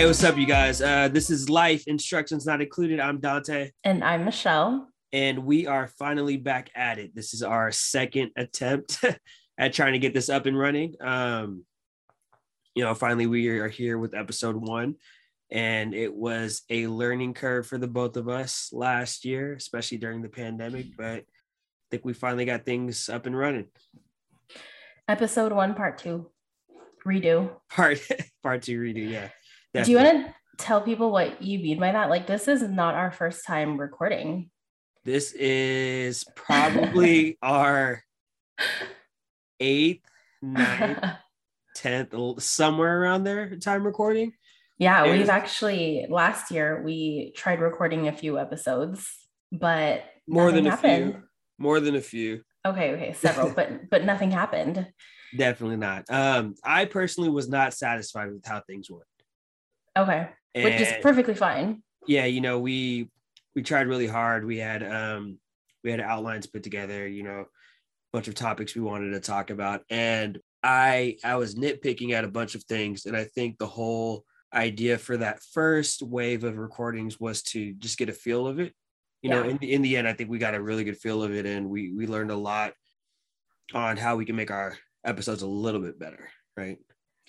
Hey, what's up, you guys? Uh, this is Life Instructions Not Included. I'm Dante. And I'm Michelle. And we are finally back at it. This is our second attempt at trying to get this up and running. Um, you know, finally, we are here with episode one. And it was a learning curve for the both of us last year, especially during the pandemic. But I think we finally got things up and running. Episode one, part two, redo. Part part two redo, yeah. Definitely. Do you want to tell people what you mean by that? Like, this is not our first time recording. This is probably our eighth, ninth, tenth, somewhere around there time recording. Yeah, and we've actually last year we tried recording a few episodes, but more than happened. a few. More than a few. Okay, okay, several, but but nothing happened. Definitely not. Um, I personally was not satisfied with how things went. Okay. And Which is perfectly fine. Yeah, you know, we we tried really hard. We had um we had outlines put together, you know, a bunch of topics we wanted to talk about. And I I was nitpicking at a bunch of things. And I think the whole idea for that first wave of recordings was to just get a feel of it. You yeah. know, in, in the end, I think we got a really good feel of it and we we learned a lot on how we can make our episodes a little bit better, right?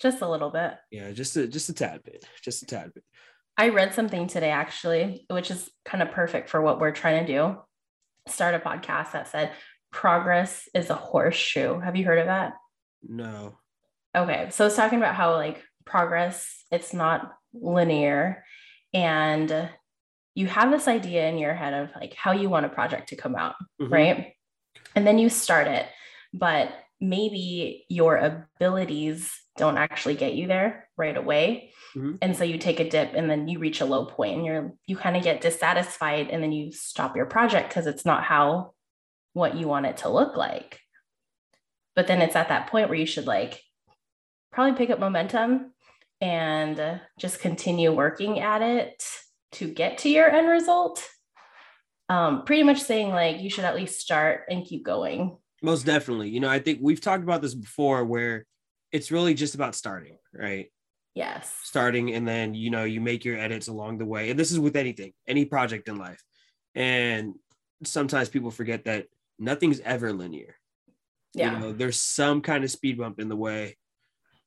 Just a little bit. Yeah, just a just a tad bit. Just a tad bit. I read something today actually, which is kind of perfect for what we're trying to do. Start a podcast that said progress is a horseshoe. Have you heard of that? No. Okay. So it's talking about how like progress, it's not linear. And you have this idea in your head of like how you want a project to come out, mm-hmm. right? And then you start it, but maybe your abilities don't actually get you there right away. Mm-hmm. And so you take a dip and then you reach a low point and you're you kind of get dissatisfied and then you stop your project because it's not how what you want it to look like. But then it's at that point where you should like probably pick up momentum and just continue working at it to get to your end result. Um, pretty much saying like you should at least start and keep going. Most definitely. You know, I think we've talked about this before where it's really just about starting, right? Yes. Starting and then, you know, you make your edits along the way. And this is with anything, any project in life. And sometimes people forget that nothing's ever linear. Yeah. You know, there's some kind of speed bump in the way,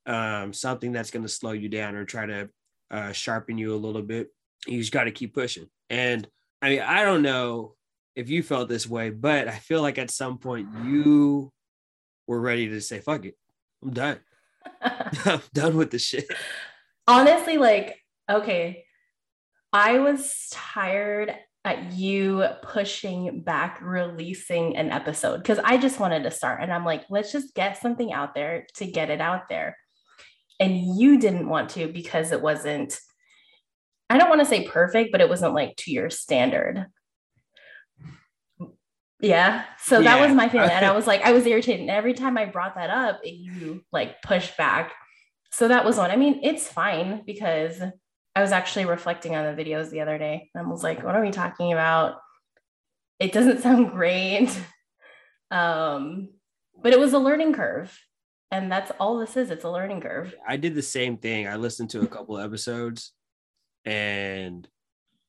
um, something that's going to slow you down or try to uh, sharpen you a little bit. You just got to keep pushing. And I mean, I don't know if you felt this way, but I feel like at some point you were ready to say, fuck it, I'm done. I'm done with the shit. Honestly, like, okay, I was tired at you pushing back releasing an episode because I just wanted to start. And I'm like, let's just get something out there to get it out there. And you didn't want to because it wasn't, I don't want to say perfect, but it wasn't like to your standard. Yeah. So yeah. that was my feeling. And I was like, I was irritated. And every time I brought that up, you like pushed back. So that was one. I mean, it's fine because I was actually reflecting on the videos the other day. And I was like, what are we talking about? It doesn't sound great. Um, but it was a learning curve. And that's all this is. It's a learning curve. I did the same thing. I listened to a couple episodes and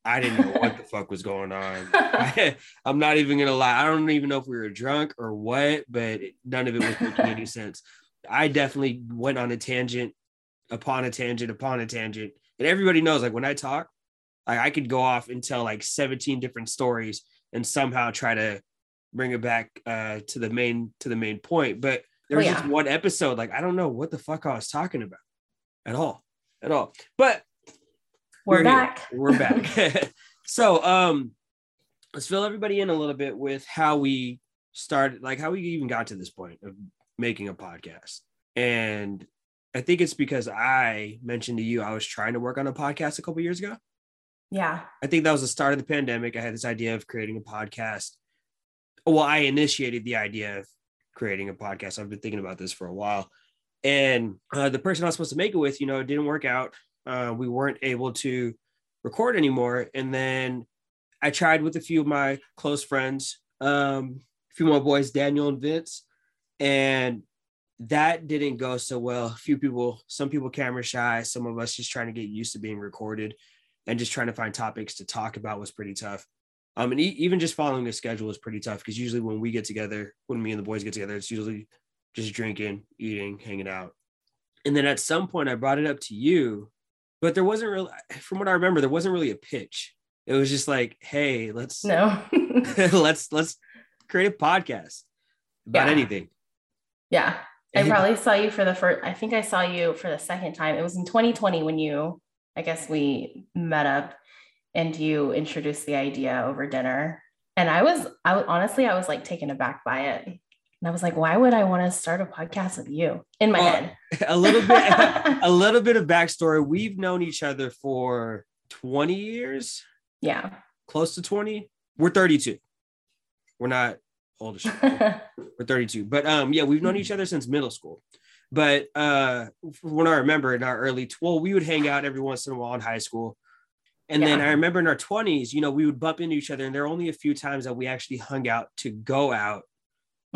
I didn't know what the fuck was going on. I, am not even gonna lie. I don't even know if we were drunk or what, but none of it was making any sense. I definitely went on a tangent, upon a tangent, upon a tangent, and everybody knows like when I talk, like I could go off and tell like 17 different stories and somehow try to bring it back uh, to the main to the main point. But there was oh, yeah. just one episode, like I don't know what the fuck I was talking about at all, at all. But we're, we're back. Here. We're back. so um let's fill everybody in a little bit with how we started, like how we even got to this point of making a podcast. And I think it's because I mentioned to you I was trying to work on a podcast a couple years ago. Yeah. I think that was the start of the pandemic. I had this idea of creating a podcast. Well, I initiated the idea of creating a podcast. I've been thinking about this for a while. And uh, the person I was supposed to make it with, you know, it didn't work out uh, we weren't able to record anymore. And then I tried with a few of my close friends, um, a few more boys, Daniel and Vince, and that didn't go so well. A few people, some people camera shy, some of us just trying to get used to being recorded and just trying to find topics to talk about was pretty tough. Um, and e- even just following the schedule is pretty tough because usually when we get together, when me and the boys get together, it's usually just drinking, eating, hanging out. And then at some point, I brought it up to you, but there wasn't really, from what I remember, there wasn't really a pitch. It was just like, hey, let's no, let's let's create a podcast about Yeah. anything. yeah. I probably saw you for the first, I think I saw you for the second time. It was in 2020 when you, I guess we met up and you introduced the idea over dinner. And I was, I was honestly, I was like taken aback by it. And I was like, why would I want to start a podcast with you in my Well, head? a little bit a little bit of backstory. We've known each other for 20 years, yeah. close to 20. We're 32. We're not old. We're 32. But um, yeah, we've known each other since middle school. But uh when I remember in our early well, we would hang out every once in a while in high school. And then I remember in our 20s, you know, we would bump into each other, and there are only a few times that we actually hung out to go out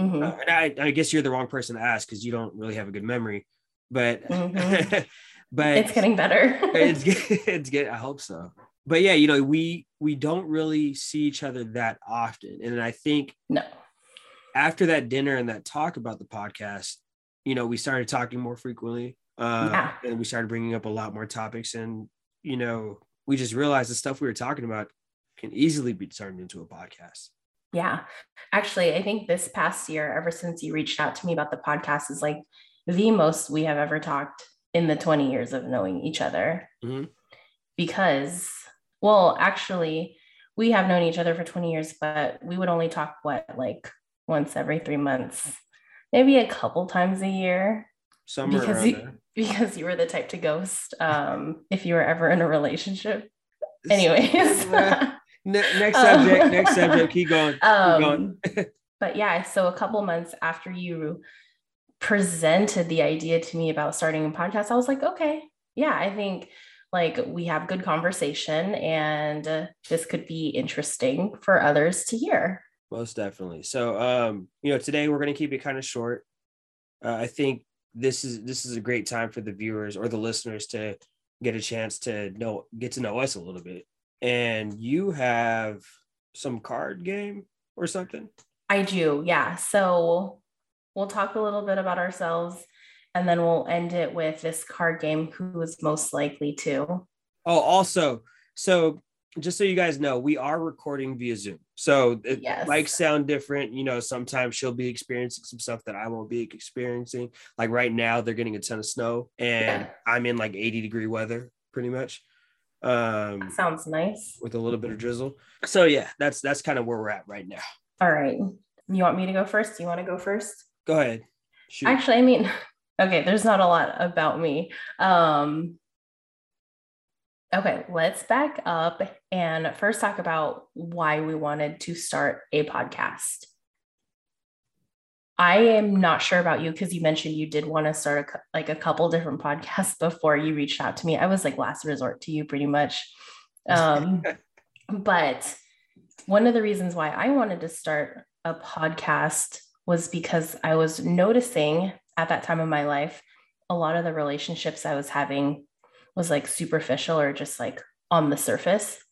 Mhm. Uh, and I, I guess you're the wrong person to ask because you don't really have a good memory, but Mhm. but it's getting better. it's it's good. I hope so. But yeah, you know, we we don't really see each other that often, and I think no. after that dinner and that talk about the podcast, you know, we started talking more frequently, uh, Yeah. and we started bringing up a lot more topics, and you know, we just realized the stuff we were talking about can easily be turned into a podcast. Yeah. Actually, I think this past year, ever since you reached out to me about the podcast, is like the most we have ever talked in the 20 years of knowing each other. Mhm. Because, well, actually, we have known each other for 20 years, but we would only talk what, like once every three months, maybe a couple times a year Somewhere because you, there. because you were the type to ghost um, if you were ever in a relationship. Anyways. Ne- next Um, subject. Next subject. Keep going. Keep going. Um, but yeah, so a couple months after you presented the idea to me about starting a podcast, I was like, okay, yeah, I think like we have good conversation and uh, this could be interesting for others to hear. Most definitely. So, um, you know, today we're going to keep it kind of short. Uh, I think this is this is a great time for the viewers or the listeners to get a chance to know get to know us a little bit. And you have some card game or something. I do, yeah. So we'll talk a little bit about ourselves and then we'll end it with this card game who is most likely to. Oh, also, so just so you guys know, we are recording via Zoom. So it Yes. might sound different. You know, sometimes she'll be experiencing some stuff that I won't be experiencing. Like right now, they're getting a ton of snow, and Yeah. I'm in like 80 degree weather, pretty much, um, Sounds nice. with a little bit of drizzle. So yeah, that's that's kind of where we're at right now. All right. You want me to go first? You want to go first? Go ahead. Shoot. Actually, I mean, okay, there's not a lot about me. Um, okay, let's back up and first talk about why we wanted to start a podcast. I am not sure about you because you mentioned you did want to start a, like a couple different podcasts before you reached out to me. I was like last resort to you pretty much. Um, but one of the reasons why I wanted to start a podcast was because I was noticing at that time of my life, a lot of the relationships I was having was like superficial or just like on the surface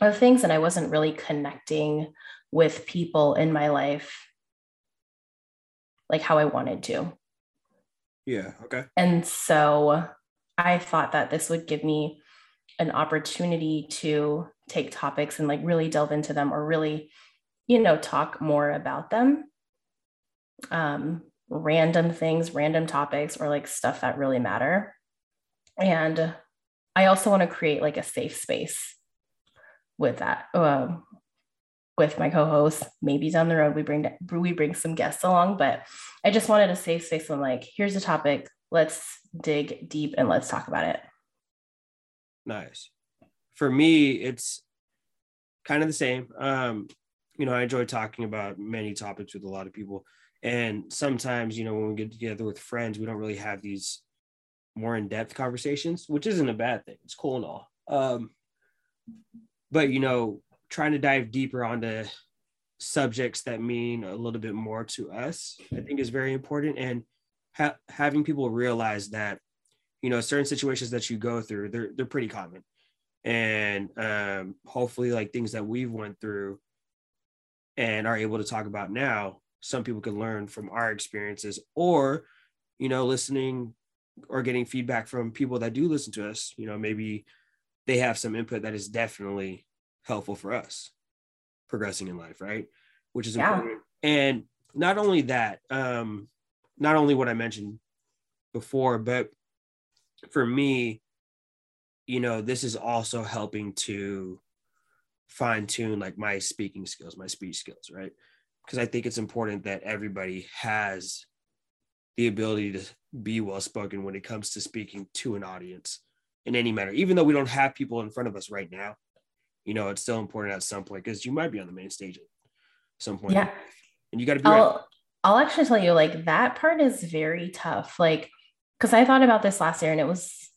of things. And I wasn't really connecting with people in my life like how I wanted to. yeah. Okay. And so I thought that this would give me an opportunity to take topics and like really delve into them or really, you know, talk more about them. Um, random things, random topics, or like stuff that really matter. And I also want to create like a safe space with that. Um, with my co-host, maybe down the road we bring we bring some guests along, but I just wanted a safe space. I'm like, here's a topic. Let's dig deep and let's talk about it. Nice. For me, it's kind of the same. Um, you know, I enjoy talking about many topics with a lot of people. And sometimes, you know, when we get together with friends, we don't really have these more in-depth conversations, which isn't a bad thing. It's cool and all. Um, but you know, trying to dive deeper onto subjects that mean a little bit more to us, I think is very important. And ha- having people realize that you know certain situations that you go through they're they're pretty common and um hopefully like things that we've went through and are able to talk about now some people can learn from our experiences or you know listening or getting feedback from people that do listen to us you know maybe they have some input that is definitely helpful for us progressing in life right? Which is yeah. important. And not only that um not only what i mentioned before but for me you know this is also helping to fine tune like my speaking skills my speech skills right? Because i think it's important that everybody has the ability to be well spoken when it comes to speaking to an audience in any manner even though we don't have people in front of us right now you know it's still important at some point because you might be on the main stage at some point yeah and you got to be I'll, ready. I'll actually tell you like that part is very tough like because i thought about this last year and it was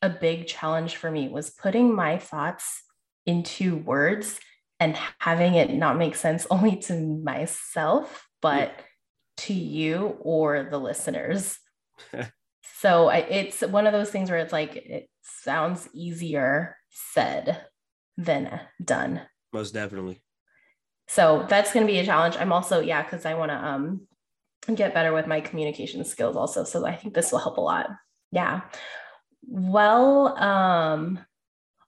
a big challenge for me was putting my thoughts into words and having it not make sense only to myself but yeah. to you or the listeners so I, it's one of those things where it's like it sounds easier said than done. Most definitely. So that's going to be a challenge. I'm also yeah because i want to um get better with my communication skills also so i think this will help a lot. Yeah. Well um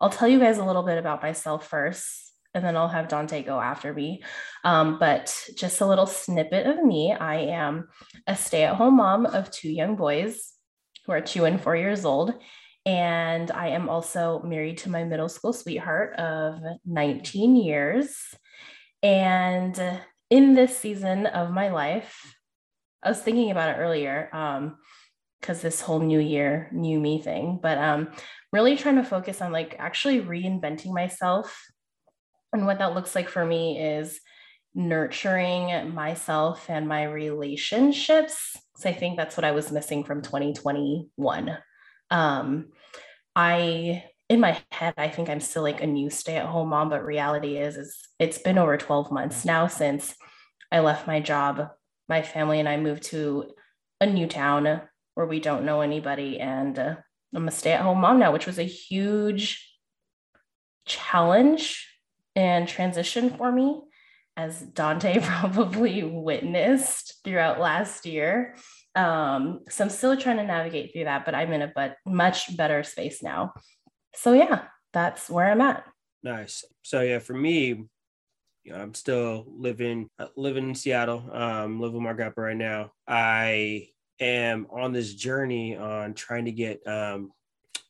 i'll tell you guys a little bit about myself first and then I'll have Dante go after me. Um, but just a little snippet of me. I am a stay at home mom of two young boys who are two and four years old. And I am also married to my middle school sweetheart of 19 years. And in this season of my life, I was thinking about it earlier because um, this whole new year, new me thing, but um, really trying to focus on like actually reinventing myself. And what that looks like for me is nurturing myself and my relationships. So I think that's what I was missing from 2021. Um, I in my head, I think I'm still like a new stay-at-home mom, but reality is, is it's been over 12 months now since I left my job. My family and I moved to a new town where we don't know anybody, and uh, I'm a stay-at-home mom now, which was a huge challenge and transition for me as Dante probably witnessed throughout last year. Um, so I'm still trying to navigate through that, but I'm in a but much better space now. So yeah, that's where I'm at. Nice. So yeah, for me, you know, I'm still living uh, living in Seattle. Um, living with my grandpa right now. I am on this journey on trying to get um,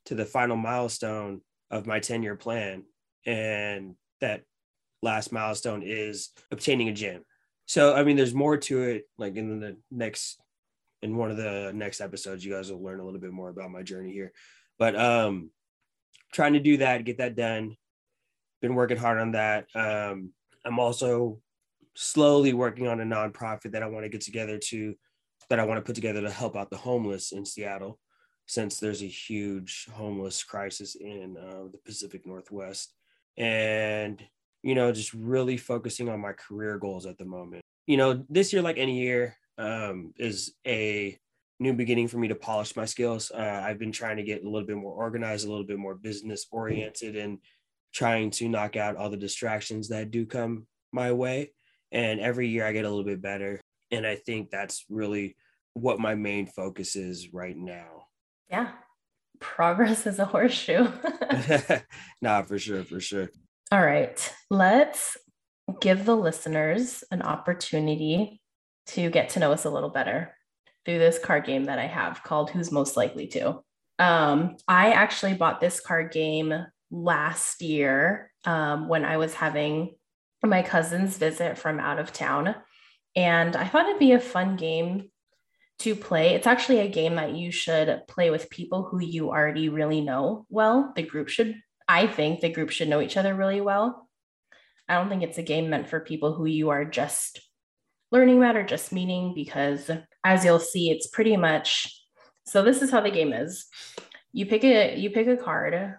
to the final milestone of my 10 year plan, and that last milestone is obtaining a gym. So, I mean, there's more to it. Like in the next, in one of the next episodes, you guys will learn a little bit more about my journey here. But um, trying to do that, get that done. Been working hard on that. Um, I'm also slowly working on a nonprofit that I want to get together to, that I want to put together to help out the homeless in Seattle, since there's a huge homeless crisis in uh, the Pacific Northwest. And you know, just really focusing on my career goals at the moment. You know, this year, like any year, um, is a new beginning for me to polish my skills. Uh, I've been trying to get a little bit more organized, a little bit more business oriented, and trying to knock out all the distractions that do come my way. And every year I get a little bit better. And I think that's really what my main focus is right now. Yeah. Progress is a horseshoe. nah, for sure, for sure. All right, let's give the listeners an opportunity to get to know us a little better through this card game that I have called Who's Most Likely to. Um, I actually bought this card game last year um, when I was having my cousin's visit from out of town. And I thought it'd be a fun game to play. It's actually a game that you should play with people who you already really know well. The group should I think the group should know each other really well. I don't think it's a game meant for people who you are just learning about or just meaning because as you'll see it's pretty much so this is how the game is. You pick a you pick a card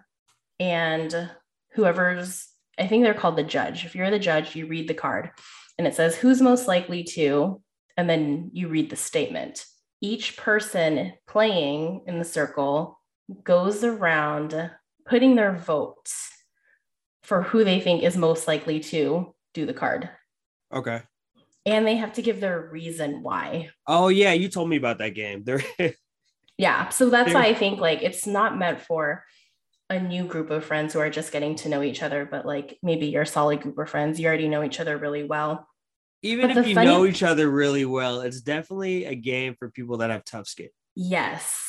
and whoever's I think they're called the judge. If you're the judge, you read the card and it says who's most likely to and then you read the statement. each person playing in the circle goes around putting their votes for who they think is most likely to do the card. Okay. And they have to give their reason why. Oh yeah, you told me about that game. There Yeah, so that's why I think like it's not meant for a new group of friends who are just getting to know each other, but like maybe you're solid group of friends, you already know each other really well. Even but if you funny... know each other really well, it's definitely a game for people that have tough skin. Yes,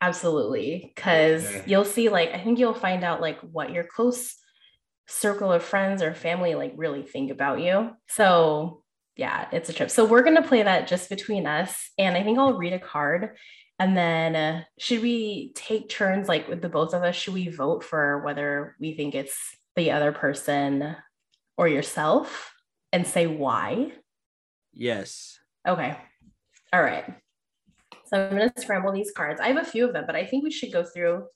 absolutely. Because yeah. you'll see, like, I think you'll find out like what your close circle of friends or family like really think about you. So yeah, it's a trip. So we're gonna play that just between us, and I think I'll read a card and then uh, should we take turns, like with the both of us? Should we vote for whether we think it's the other person or yourself and say why? Yes. Okay. All right. So I'm going to scramble these cards. I have a few of them, but I think we should go through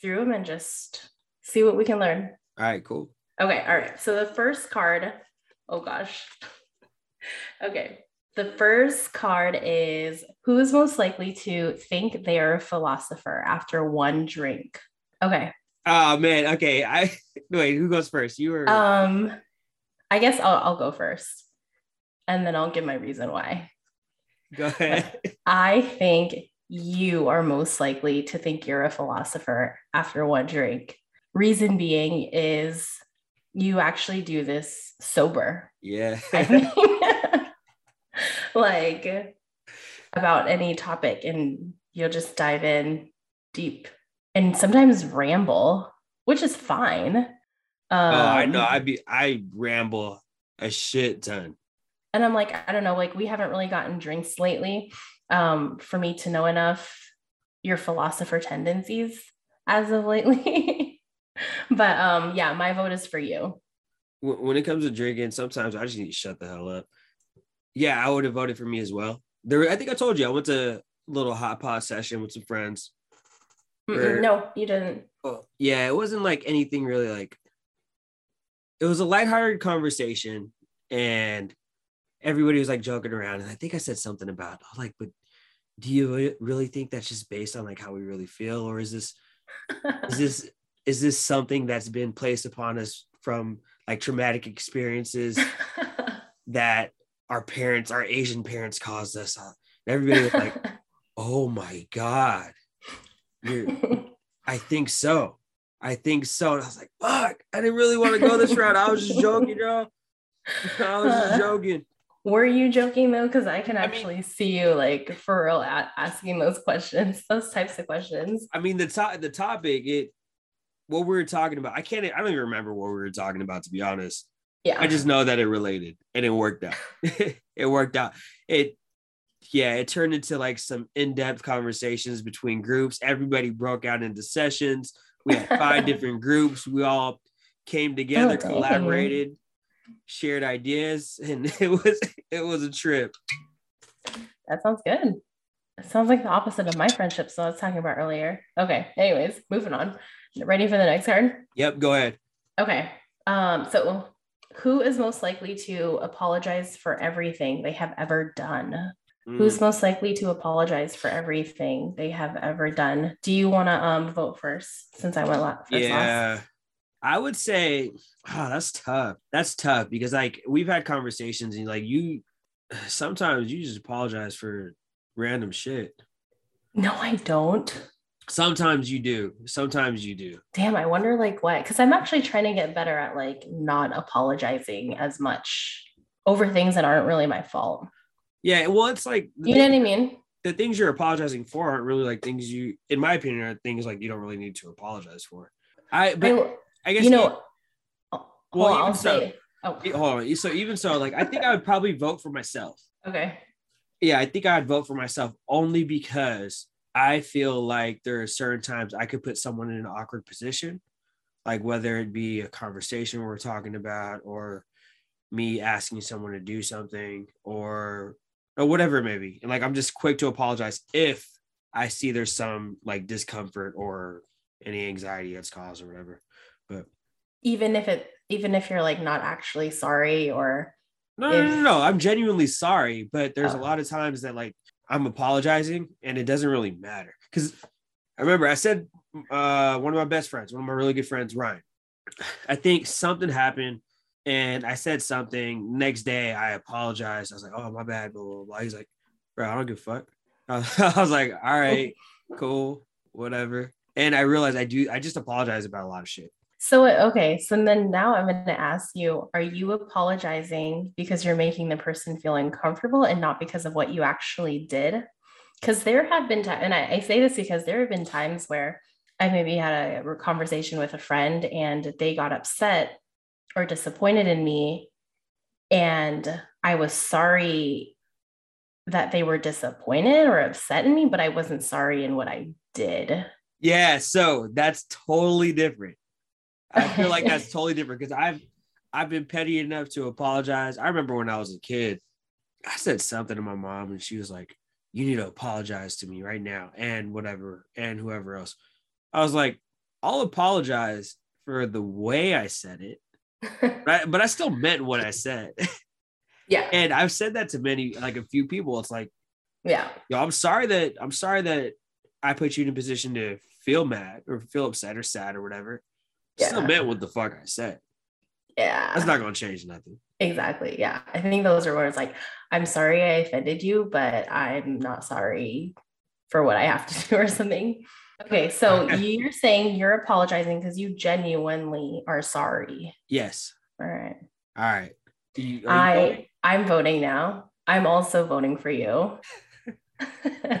through them and just see what we can learn. All right, cool. Okay, all right. So the first card, oh gosh. Okay. The first card is who is most likely to think they are a philosopher after one drink? Okay. Oh man. Okay. I wait. Who goes first? You or um, I guess I'll I'll go first, and then I'll give my reason why. Go ahead. I think you are most likely to think you're a philosopher after one drink. Reason being is you actually do this sober. Yeah. I think like about any topic and you'll just dive in deep and sometimes ramble, which is fine. Um, oh, I know. Um, I be I ramble a shit ton. And I'm like, I don't know, like we haven't really gotten drinks lately um, for me to know enough your philosopher tendencies as of lately. but um, yeah, my vote is for you. When it comes to drinking, sometimes I just need to shut the hell up yeah, I would have voted for me as well. There, I think I told you I went to a little hot pot session with some friends. Where, no, you didn't. Oh, yeah, it wasn't like anything really like. It was a lighthearted conversation, and everybody was like joking around. And I think I said something about, oh, like, but do you really think that's just based on like how we really feel, or is this, is this, is this something that's been placed upon us from like traumatic experiences that our parents, our Asian parents caused us. Uh, and everybody was like, oh my God. I think so. I think so. And I was like, fuck, I didn't really want to go this route. I was just joking, bro. I was just joking. Were you joking though? Because I can actually I mean, see you like for real at asking those questions, those types of questions. I mean, the top, the topic, it, what we were talking about. I can't. I don't even remember what we were talking about, to be honest. Yeah. I just know that it related and it worked out. it worked out. It yeah, it turned into like some in-depth conversations between groups. Everybody broke out into sessions. We had five different groups. We all came together, oh, collaborated, shared ideas, and it was it was a trip. That sounds good. It sounds like the opposite of my friendship. So I was talking about earlier. Okay. Anyways, moving on. Ready for the next card? Yep. Go ahead. Okay. Um. So who is most likely to apologize for everything they have ever done? Mm. Who's most likely to apologize for everything they have ever done? Do you want to um vote first since I went last? Yeah. Last? I would say, oh, that's tough. That's tough because like we've had conversations and like you sometimes you just apologize for random shit. No, I don't. Sometimes you do. Sometimes you do. Damn, I wonder like what because I'm actually trying to get better at like not apologizing as much over things that aren't really my fault. Yeah, well, it's like you know what I mean. The things you're apologizing for aren't really like things you, in my opinion, are things like you don't really need to apologize for. I, but I, I guess you know. Oh, well, I'll so, say. Oh, hold on. So even so, like I think I would probably vote for myself. Okay. Yeah, I think I'd vote for myself only because I feel like there are certain times I could put someone in an awkward position, like whether it be a conversation we're talking about or me asking someone to do something or or whatever it may be. And like I'm just quick to apologize if I see there's some like discomfort or any anxiety that's caused or whatever. But even if it even if you're like not actually sorry or no, if... no, no, no, I'm genuinely sorry, but there's oh. a lot of times that like I'm apologizing and it doesn't really matter. Because I remember I said uh one of my best friends, one of my really good friends, Ryan. I think something happened and I said something. Next day I apologized. I was like, oh my bad, blah blah blah. He's like, bro, I don't give a fuck. I was like, all right, cool, whatever. And I realized I do I just apologize about a lot of shit. So, okay. So then now I'm going to ask you Are you apologizing because you're making the person feel uncomfortable and not because of what you actually did? Because there have been times, and I, I, say this because there have been times where I maybe had a conversation with a friend and they got upset or disappointed in me. And I was sorry that they were disappointed or upset in me, but I wasn't sorry in what I did. Yeah. So that's totally different I feel like that's totally different because I've I've been petty enough to apologize. I remember when I was a kid, I said something to my mom and she was like, "You need to apologize to me right now and whatever and whoever else." I was like, "I'll apologize for the way I said it." right? But I still meant what I said. Yeah. and I've said that to many like a few people. It's like, yeah. Yo, I'm sorry that I'm sorry that I put you in a position to feel mad or feel upset or sad or whatever yeah. still meant what the fuck I said. Yeah. That's not gonna change nothing. Exactly. Yeah. I think those are words like, I'm sorry I offended you, but I'm not sorry for what I have to do or something. Okay, so you're saying you're apologizing because you genuinely are sorry. Yes. All right. All right. You, I voting? I'm voting now. I'm also voting for you.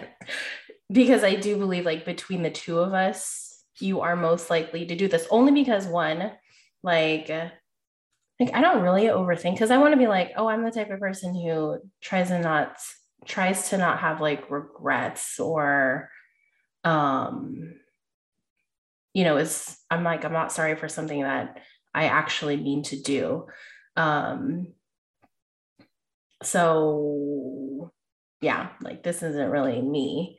because I do believe like between the two of us, you are most likely to do this only because one like like i don't really overthink because i want to be like oh i'm the type of person who tries to not tries to not have like regrets or um you know is i'm like i'm not sorry for something that i actually mean to do. Um so yeah like this isn't really me.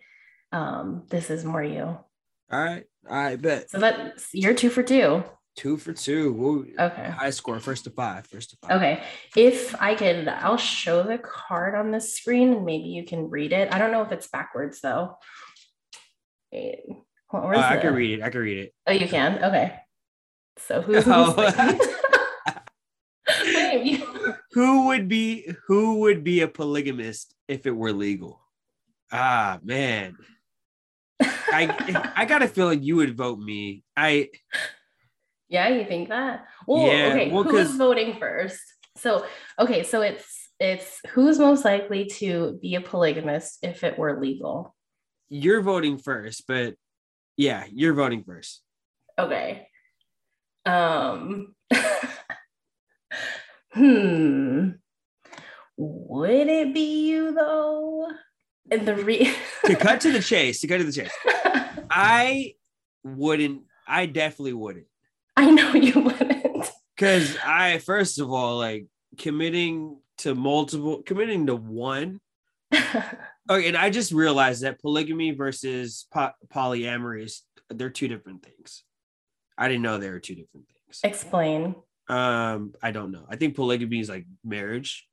Um this is more you. All right. I bet. So that's you're two for two. Two for two. Okay. High score. First to five. First to five. Okay. If I could, I'll show the card on the screen and maybe you can read it. I don't know if it's backwards though. Wait, uh, I can read it. I can read it. Oh, you can? Okay. So who's, oh. who would be who would be a polygamist if it were legal? Ah man. I I got a feeling you would vote me. I yeah, you think that? Well, yeah, okay. Well, who's voting first? So okay, so it's it's who's most likely to be a polygamist if it were legal. You're voting first, but yeah, you're voting first. Okay. Um hmm. Would it be you though? And the re to cut to the chase, to cut to the chase. I wouldn't. I definitely wouldn't. I know you wouldn't. Because I, first of all, like committing to multiple, committing to one. okay, and I just realized that polygamy versus po- polyamory is they're two different things. I didn't know they were two different things. Explain. Um, I don't know. I think polygamy is like marriage.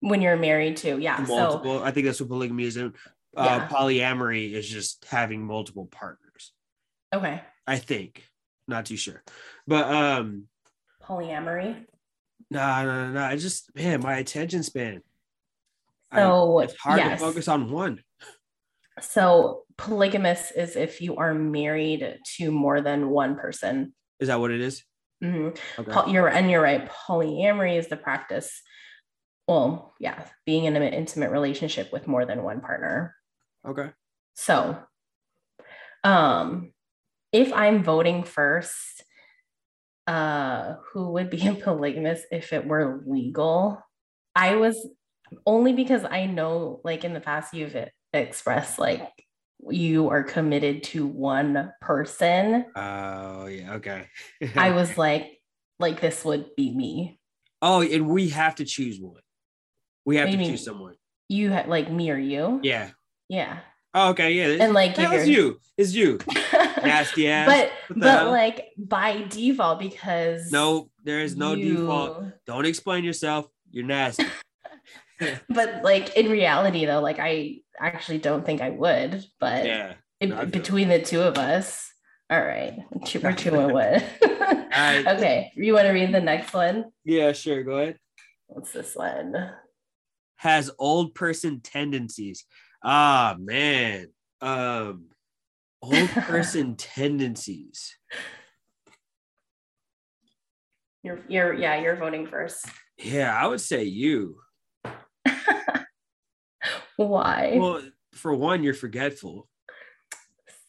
When you're married to, yeah. Multiple. So, I think that's what polygamy is. Uh, yeah. polyamory is just having multiple partners. Okay. I think. Not too sure. But um polyamory. No, no, no, no. I just man, my attention span. So I, it's hard yes. to focus on one. So polygamous is if you are married to more than one person. Is that what it is? Mm-hmm. Okay. You're and you're right. Polyamory is the practice. Well, yeah, being in an intimate relationship with more than one partner. Okay. So, um, if I'm voting first, uh, who would be a polygamist if it were legal? I was only because I know, like in the past, you've expressed like you are committed to one person. Oh yeah, okay. I was like, like this would be me. Oh, and we have to choose one. We have to choose someone. You ha- like me or you? Yeah. Yeah. Oh, okay, yeah. And like that was you. It's you. Nasty ass. But but like by default, because no, there is no you... default. Don't explain yourself. You're nasty. but like in reality though, like I actually don't think I would, but Yeah. it- no, between the two of us, all right, two, we're two and one. right. okay, you want to read the next one? Yeah, sure. Go ahead. What's this one? Has old person tendencies. Ah man. Um old person tendencies. You're, you're, yeah, you're voting first. Yeah, I would say you. Why? Well, for one, you're forgetful.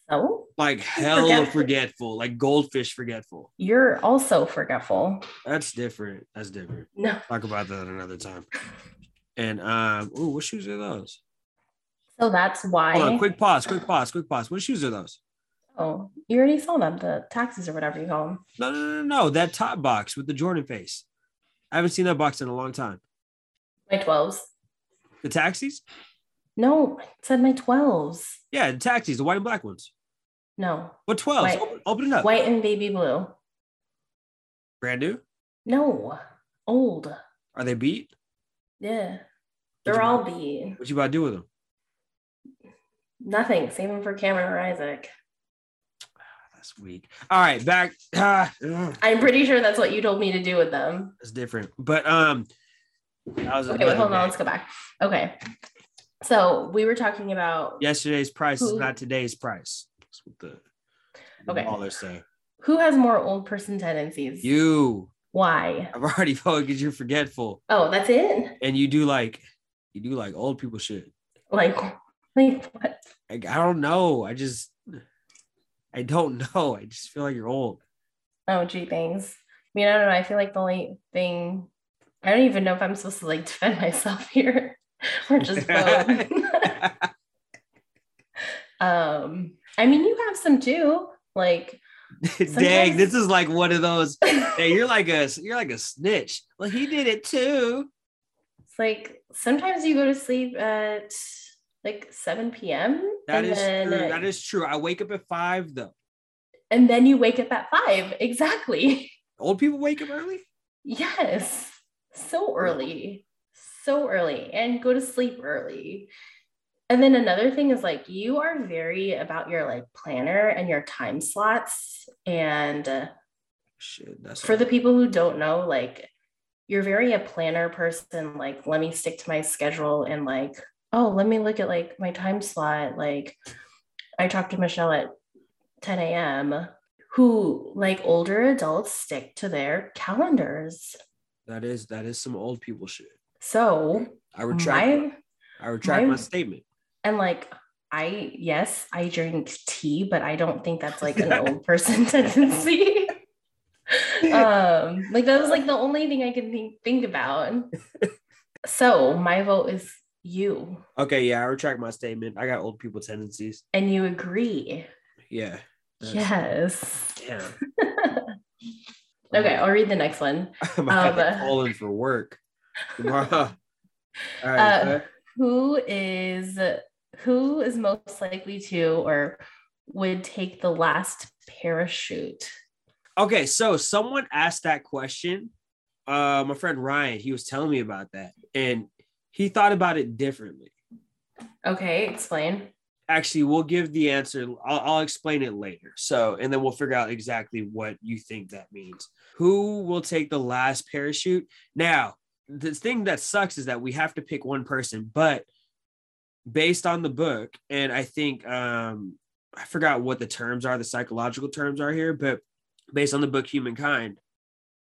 so Like hell Forgetful. forgetful, like goldfish forgetful. you're also forgetful. That's different. That's different. No, Talk about that another time. And um, oh, what shoes are those? so that's why. Hold on, quick pause, quick pause, quick pause. What shoes are those? Oh, you already saw them, the taxis or whatever you call them. No, no, no, no. That top box with the Jordan face. I haven't seen that box in a long time. My 12s. The taxis? No, I said my 12s. Yeah, the taxis, the white and black ones. No, What 12s? White. Open, open it up. white and baby blue. Brand new? No, old. Are they beat? Yeah, they're all beat. What you about to do with them? Nothing. Save them for Cameron or Isaac. That's weak. All right, back. Ah, ugh, I'm pretty sure that's what you told me to do with them. that's different. But um, that was Okay, wait, hold on. Let's go back. Okay. So we were talking about Yesterday's price is not today's price. That's what the, the Okay. ballers say. who has more old person tendencies. You. Why? I've already voted because you're forgetful Oh, that's it. and you do like you do like old people shit. Like, like what? Like, I don't know. I just I don't know. I just feel like you're old. Oh, gee, things. I mean, I don't know. I feel like the only thing I don't even know if I'm supposed to like defend myself here or just vote. um, I mean, you have some too. Like, Dang, this is like one of those. Hey, you're like a you're like a snitch. Well, he did it too. Like sometimes you go to sleep at like 7 p.m. That is then, true. That is true. I wake up at five though. and then you wake up at five. Exactly. Old people wake up early. Yes. So early. So early. And go to sleep early. And then another thing is like you are very about your like planner and your time slots. And uh, Shit, that's for the people who don't know, like you're very a planner person. Like, let me stick to my schedule and like, oh, let me look at like my time slot. Like, I talked to Michelle at 10 a.m. who like older adults stick to their calendars. that is that is some old people shit. So I retract. my I retract my my- statement. and like I yes, I drink tea, but I don't think that's like an old person tendency. Um, like that was like the only thing I can think think about. So my vote is you, Okay, yeah, I retract my statement. I got old people tendencies. and you agree. Yeah. Yes. Damn. Okay, I'll read the next one. I'm Um, calling for work tomorrow. All right. Uh. Who is who is most likely to or would take the last parachute? Okay, so someone asked that question. Uh, my friend Ryan, he was telling me about that, and he thought about it differently. Okay, explain. Actually, we'll give the answer. I'll, I'll explain it later. So, and then we'll figure out exactly what you think that means. Who will take the last parachute? Now, the thing that sucks is that we have to pick one person, but based on the book, and I think um, I forgot what the terms are, the psychological terms are here, but based on the book Humankind,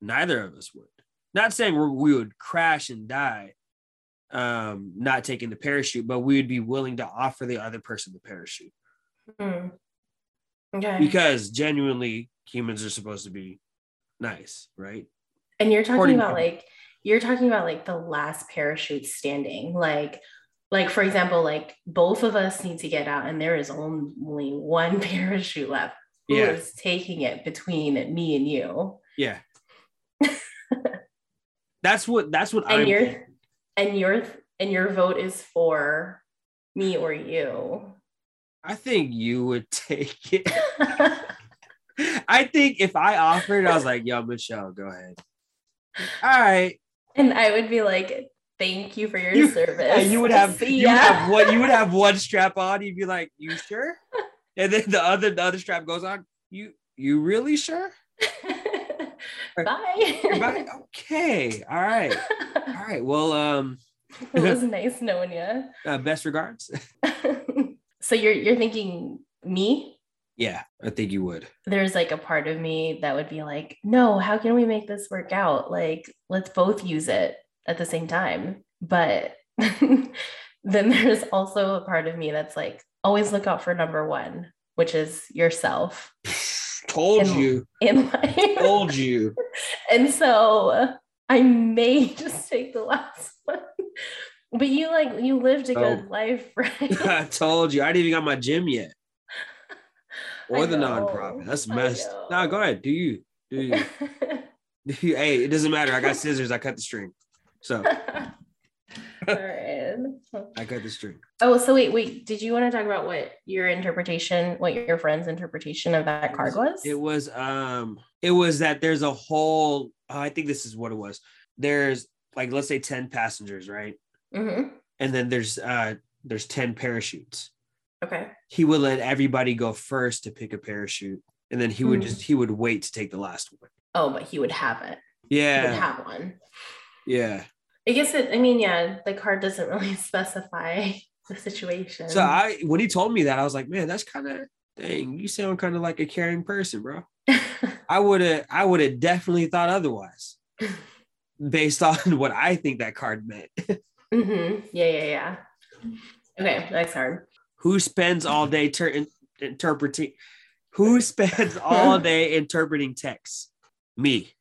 neither of us would. Not saying we would crash and die, um, not taking the parachute, but we would be willing to offer the other person the parachute Hmm. Okay. because genuinely humans are supposed to be nice, right? and you're talking according about like you're talking about like the last parachute standing. Like like for example, like both of us need to get out and there is only one parachute left. Who is Yeah. taking it between me and you? Yeah. that's what that's what And I'm your and your and your vote is for me or you. I think you would take it. I think if I offered, I was like, yo, Michelle, go ahead. All right. and I would be like, thank you for your You- service. Yeah, you would have See you would have one you would have one strap on. You'd be like, "You sure?" And then the other the other strap goes on. You you really sure? Bye. Right? Okay. All right. All right. Well, um, it was nice knowing you. uh, best regards. so you're you're thinking me? yeah, I think you would. There's like a part of me that would be like, no, how can we make this work out? Like, let's both use it at the same time. But then there's also a part of me that's like, always look out for number one, which is yourself Told And- you. in life. Told you. And so I may just take the last one. But you like you lived a good Oh. life, right? I told you. I didn't even got my gym yet. Or the nonprofit. That's messed. No, go ahead. Do you? Do you? Do you? Hey, it doesn't matter. I got scissors. I cut the string. So I got the string. Oh, so wait, wait. Did you want to talk about what your interpretation, what your friend's interpretation of that card was? It was um it was that there's a whole oh, I think this is what it was. There's like let's say 10 passengers, right? hmm And then there's uh there's 10 parachutes. Okay. He would let everybody go first to pick a parachute and then he would Hmm. just he would wait to take the last one. Oh, but he would have it. Yeah. He would have one. Yeah. I guess it. I mean, yeah, the card doesn't really specify the situation. So I when he told me that I was like, man, that's kind of dang, you sound kind of like a caring person, bro. I would have I would have definitely thought otherwise based on what I think that card meant. hmm Yeah, yeah, yeah. Okay, next card. Who spends all day ter- in- interpreting? Who spends all day interpreting texts? Me.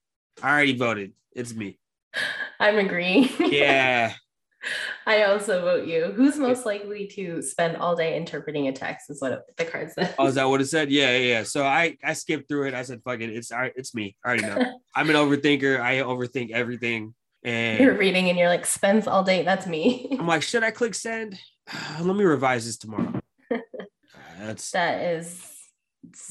I already voted. It's me. I'm agreeing. Yeah. I also vote you. Who's most likely to spend all day interpreting a text? Is what the card says. Oh, is that what it said? Yeah, yeah. yeah. So I I skipped through it. I said, "Fuck it, it's all right. It's me. I already know. I'm an overthinker. I overthink everything." And you're reading and you're like, spends all day. That's me. I'm like, should I click send? Let me revise this tomorrow. That's that is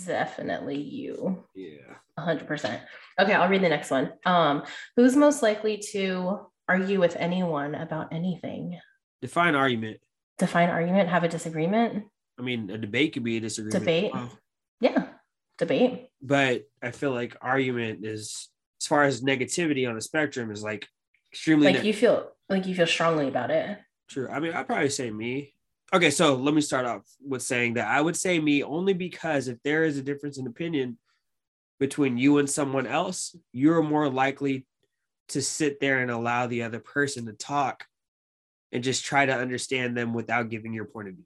definitely you. yeah. 100%. Okay, I'll read the next one. Um, who's most likely to argue with anyone about anything? Define argument. Define argument, have a disagreement? I mean, a debate could be a disagreement. Debate. Oh. Yeah, debate. but I feel like argument is as far as negativity on the spectrum is like extremely Like neg- you feel like you feel strongly about it. true. I mean, I'd probably say me. Okay, so let me start off with saying that I would say me only because if there is a difference in opinion between you and someone else, you're more likely to sit there and allow the other person to talk and just try to understand them without giving your point of view.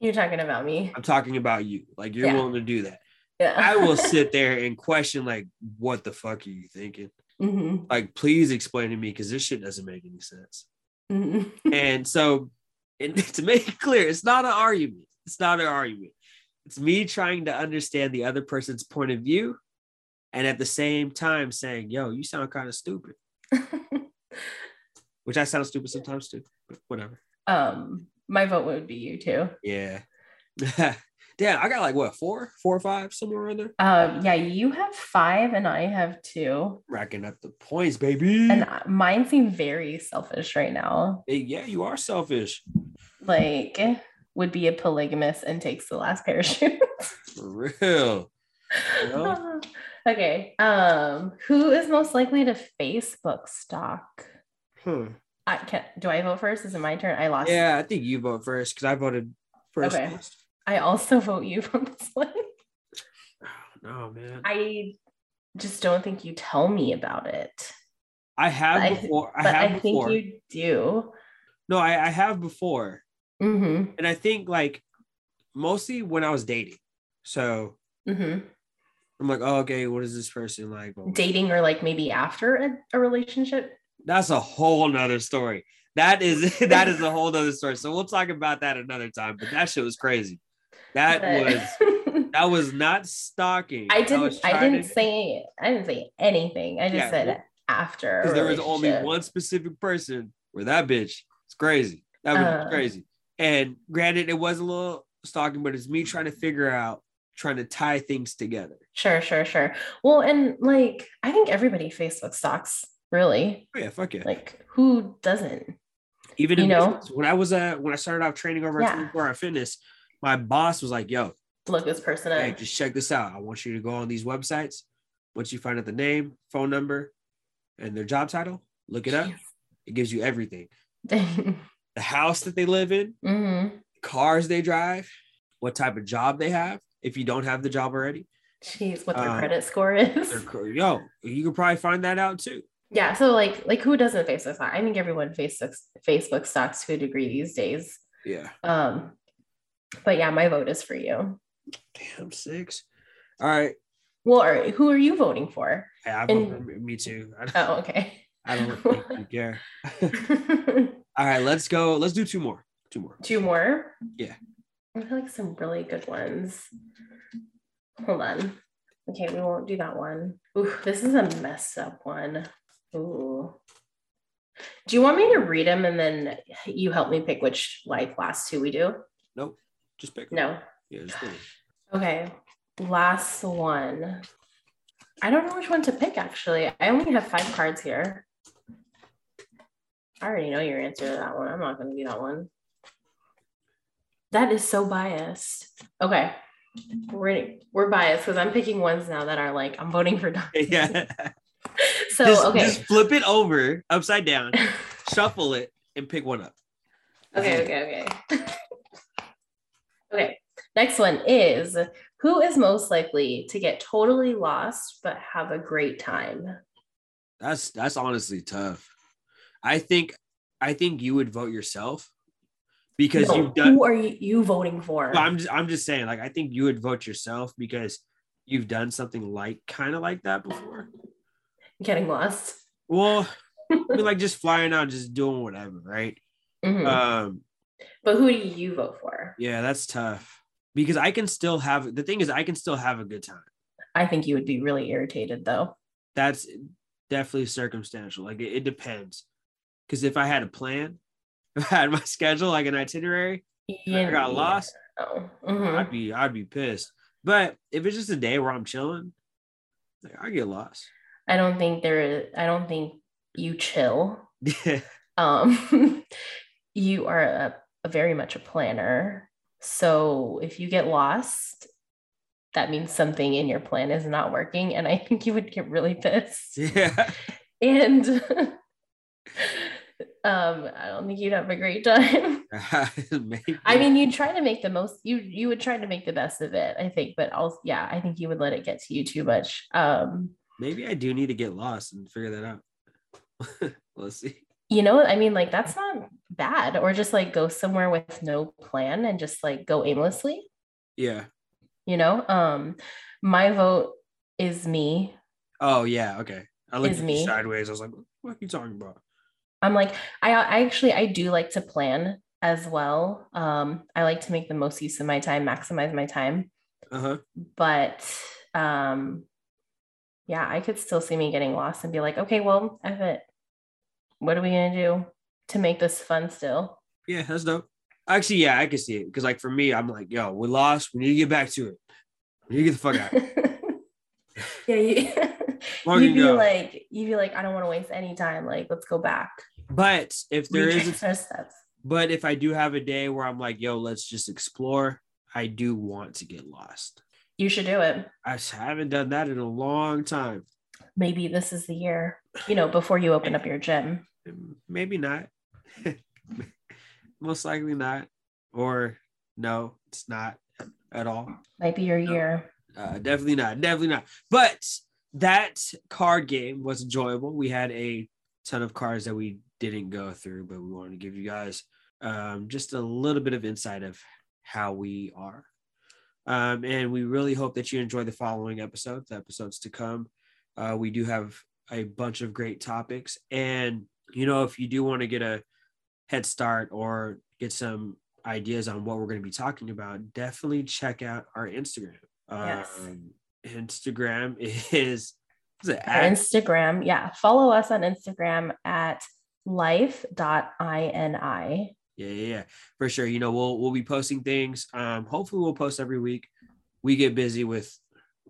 You're talking about me. I'm talking about you. Like you're Yeah. willing to do that. Yeah. I will sit there and question like what the fuck are you thinking? Mhm, like please explain to me because this shit doesn't make any sense mhm. and so and to make it clear it's not an argument. It's not an argument. It's me trying to understand the other person's point of view and at the same time saying yo you sound kind of stupid. Which i sound stupid sometimes too but whatever. Um, my vote would be you too. yeah. Damn i got like what four? Four or five somewhere in there? Um, yeah, you have five and I have two. racking up the points baby. And mine seem very selfish right now. Hey, yeah you are selfish Like, would be a polygamist and takes the last parachute. for real Well. okay. Um, who is most likely to Facebook stalk? Hmm. I can do I vote first? Is it my turn? I lost. Yeah, I think you vote first because I voted first. Okay. last. I also vote you from this one. Oh, no, man. I just don't think you tell me about it. I have I- before. I But have I think before. you do. No, I, I have before, Mm-hmm. and I think like mostly when I was dating. So Mm-hmm. I'm like, oh, okay, what is this person like? Dating or like maybe after a, a relationship. That's a whole nother story. That is that is a whole nother story. So we'll talk about that another time. But that shit was crazy. That was that was not stalking. I didn't. I trying didn't to- say. I didn't say anything. I just Yeah, said well, after. because there was only one specific person where that bitch it's crazy that was Uh. crazy and granted it was a little stalking but it's me trying to figure out trying to tie things together Sure, sure, sure. Well, and like I think everybody Facebook stalks really. Oh, yeah, fuck yeah. Like who doesn't? Even you know? business, when I was uh when I started off training over at Yeah. 24 Hour Fitness, my boss was like, "Yo, Look this person hey, up. just check this out. I want you to go on these websites. Once you find out the name, phone number, and their job title, look it up. It gives you everything. the house that they live in, cars they drive, what type of job they have. If you don't have the job already, Jeez, what their Um, credit score is. their yo, you could probably find that out too. Yeah. So like like who doesn't Facebook stalk? I think everyone Facebook Facebook stalks to a degree these days. Yeah. Um, but yeah, my vote is for you. Damn, six. All right. Well, who are you voting for? Hey, I And- vote for me too. I, Oh, okay. I don't care. All right, let's go. Let's do two more. Two more. Two more. Yeah. I feel like some really good ones. Hold on. Okay, we won't do that one. Ooh, this is a mess up one. Ooh. Do you want me to read them and then you help me pick which like last two we do? Nope. Just pick. one. No. Yeah, just pick. one. Okay. Last one. I don't know which one to pick actually. I only have five cards here. I already know your answer to that one. I'm not going to do that one. That is so biased. Okay. We're, we're biased because I'm picking ones now that are like, I'm voting for Don. Yeah. So, just, okay. just flip it over upside down, shuffle it, and pick one up. Okay, okay, okay. okay. Next one is who is most likely to get totally lost but have a great time? That's that's honestly tough. I think I think you would vote yourself because No, you've done who are you, voting for? I'm just I'm just saying, like I think you would vote yourself because you've done something like kind of like that before. Getting lost. Well, I mean, like just flying out, just doing whatever, right? Mhm. Um, but who do you vote for? yeah, that's tough because I can still have the thing is I can still have a good time. I think you would be really irritated though. That's definitely circumstantial. Like it, it depends. Because if I had a plan, if I had my schedule like an itinerary, and I got lost, Oh. mhm. I'd be I'd be pissed. But if it's just a day where I'm chilling, like, I get lost. I don't think there is, I don't think you chill. Yeah. Um, you are a, a very much a planner. So if you get lost, that means something in your plan is not working. And I think you would get really pissed. Yeah. And um, I don't think you'd have a great time. Maybe. I mean, you'd try to make the most you you would try to make the best of it, I think, but also yeah, I think you would let it get to you too much. Um, maybe I do need to get lost and figure that out. Let's see. you know, I mean, like that's not bad, or just like go somewhere with no plan and just like go aimlessly, Yeah. you know. Um, my vote is me. Oh yeah. Okay. I looked Is me. sideways. I was like, "What are you talking about?" I'm like, I I actually I do like to plan as well. Um, I like to make the most use of my time, maximize my time. Uh huh. but um yeah i could still see me getting lost and be like okay well i it what are we gonna do to make this fun still Yeah, that's dope. Actually, yeah, I can see it because, like, for me, I'm like, "Yo, we're lost. We need to get back to it. We need to get the fuck out." yeah you, you'd be ago. like you'd be like i don't want to waste any time like let's go back But if there is, steps but if I do have a day where I'm like, "Yo, let's just explore," I do want to get lost. you should do it. I haven't done that in a long time. maybe this is the year you know before you open up your gym Maybe not. Most likely not. Or no, it's not at all. might be your year Uh, definitely not. Definitely not. But that card game was enjoyable. We had a ton of cards that we didn't go through, but we wanted to give you guys um, just a little bit of insight of how we are. Um, and we really hope that you enjoy the following episodes, the episodes to come. Uh, we do have a bunch of great topics. And, you know, if you do want to get a head start or get some ideas on what we're going to be talking about, definitely check out our Instagram. Yes. Um, Instagram is, is instagram yeah follow us on instagram at life.ini yeah, yeah, yeah, for sure. You know, we'll we'll be posting things. Um, hopefully we'll post every week. We get busy with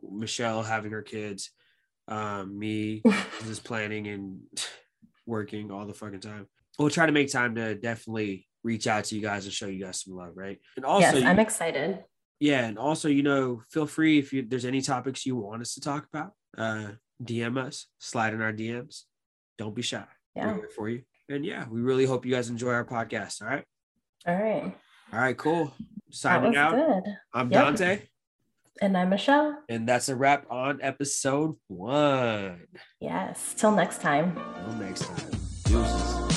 Michelle having her kids. Um, me just planning and working all the fucking time. We'll try to make time to definitely reach out to you guys and show you guys some love, right? And also, yes, I'm excited. Yeah, and also, you know, feel free if you, there's any topics you want us to talk about, uh, DM us, slide in our DMs. Don't be shy. Yeah. We're here for you. And yeah, we really hope you guys enjoy our podcast. All right. All right. All right, cool. Signing out. Good. I'm yep. Dante. And I'm Michelle. And that's a wrap on episode one. Yes. Till next time. Till next time. Deuces.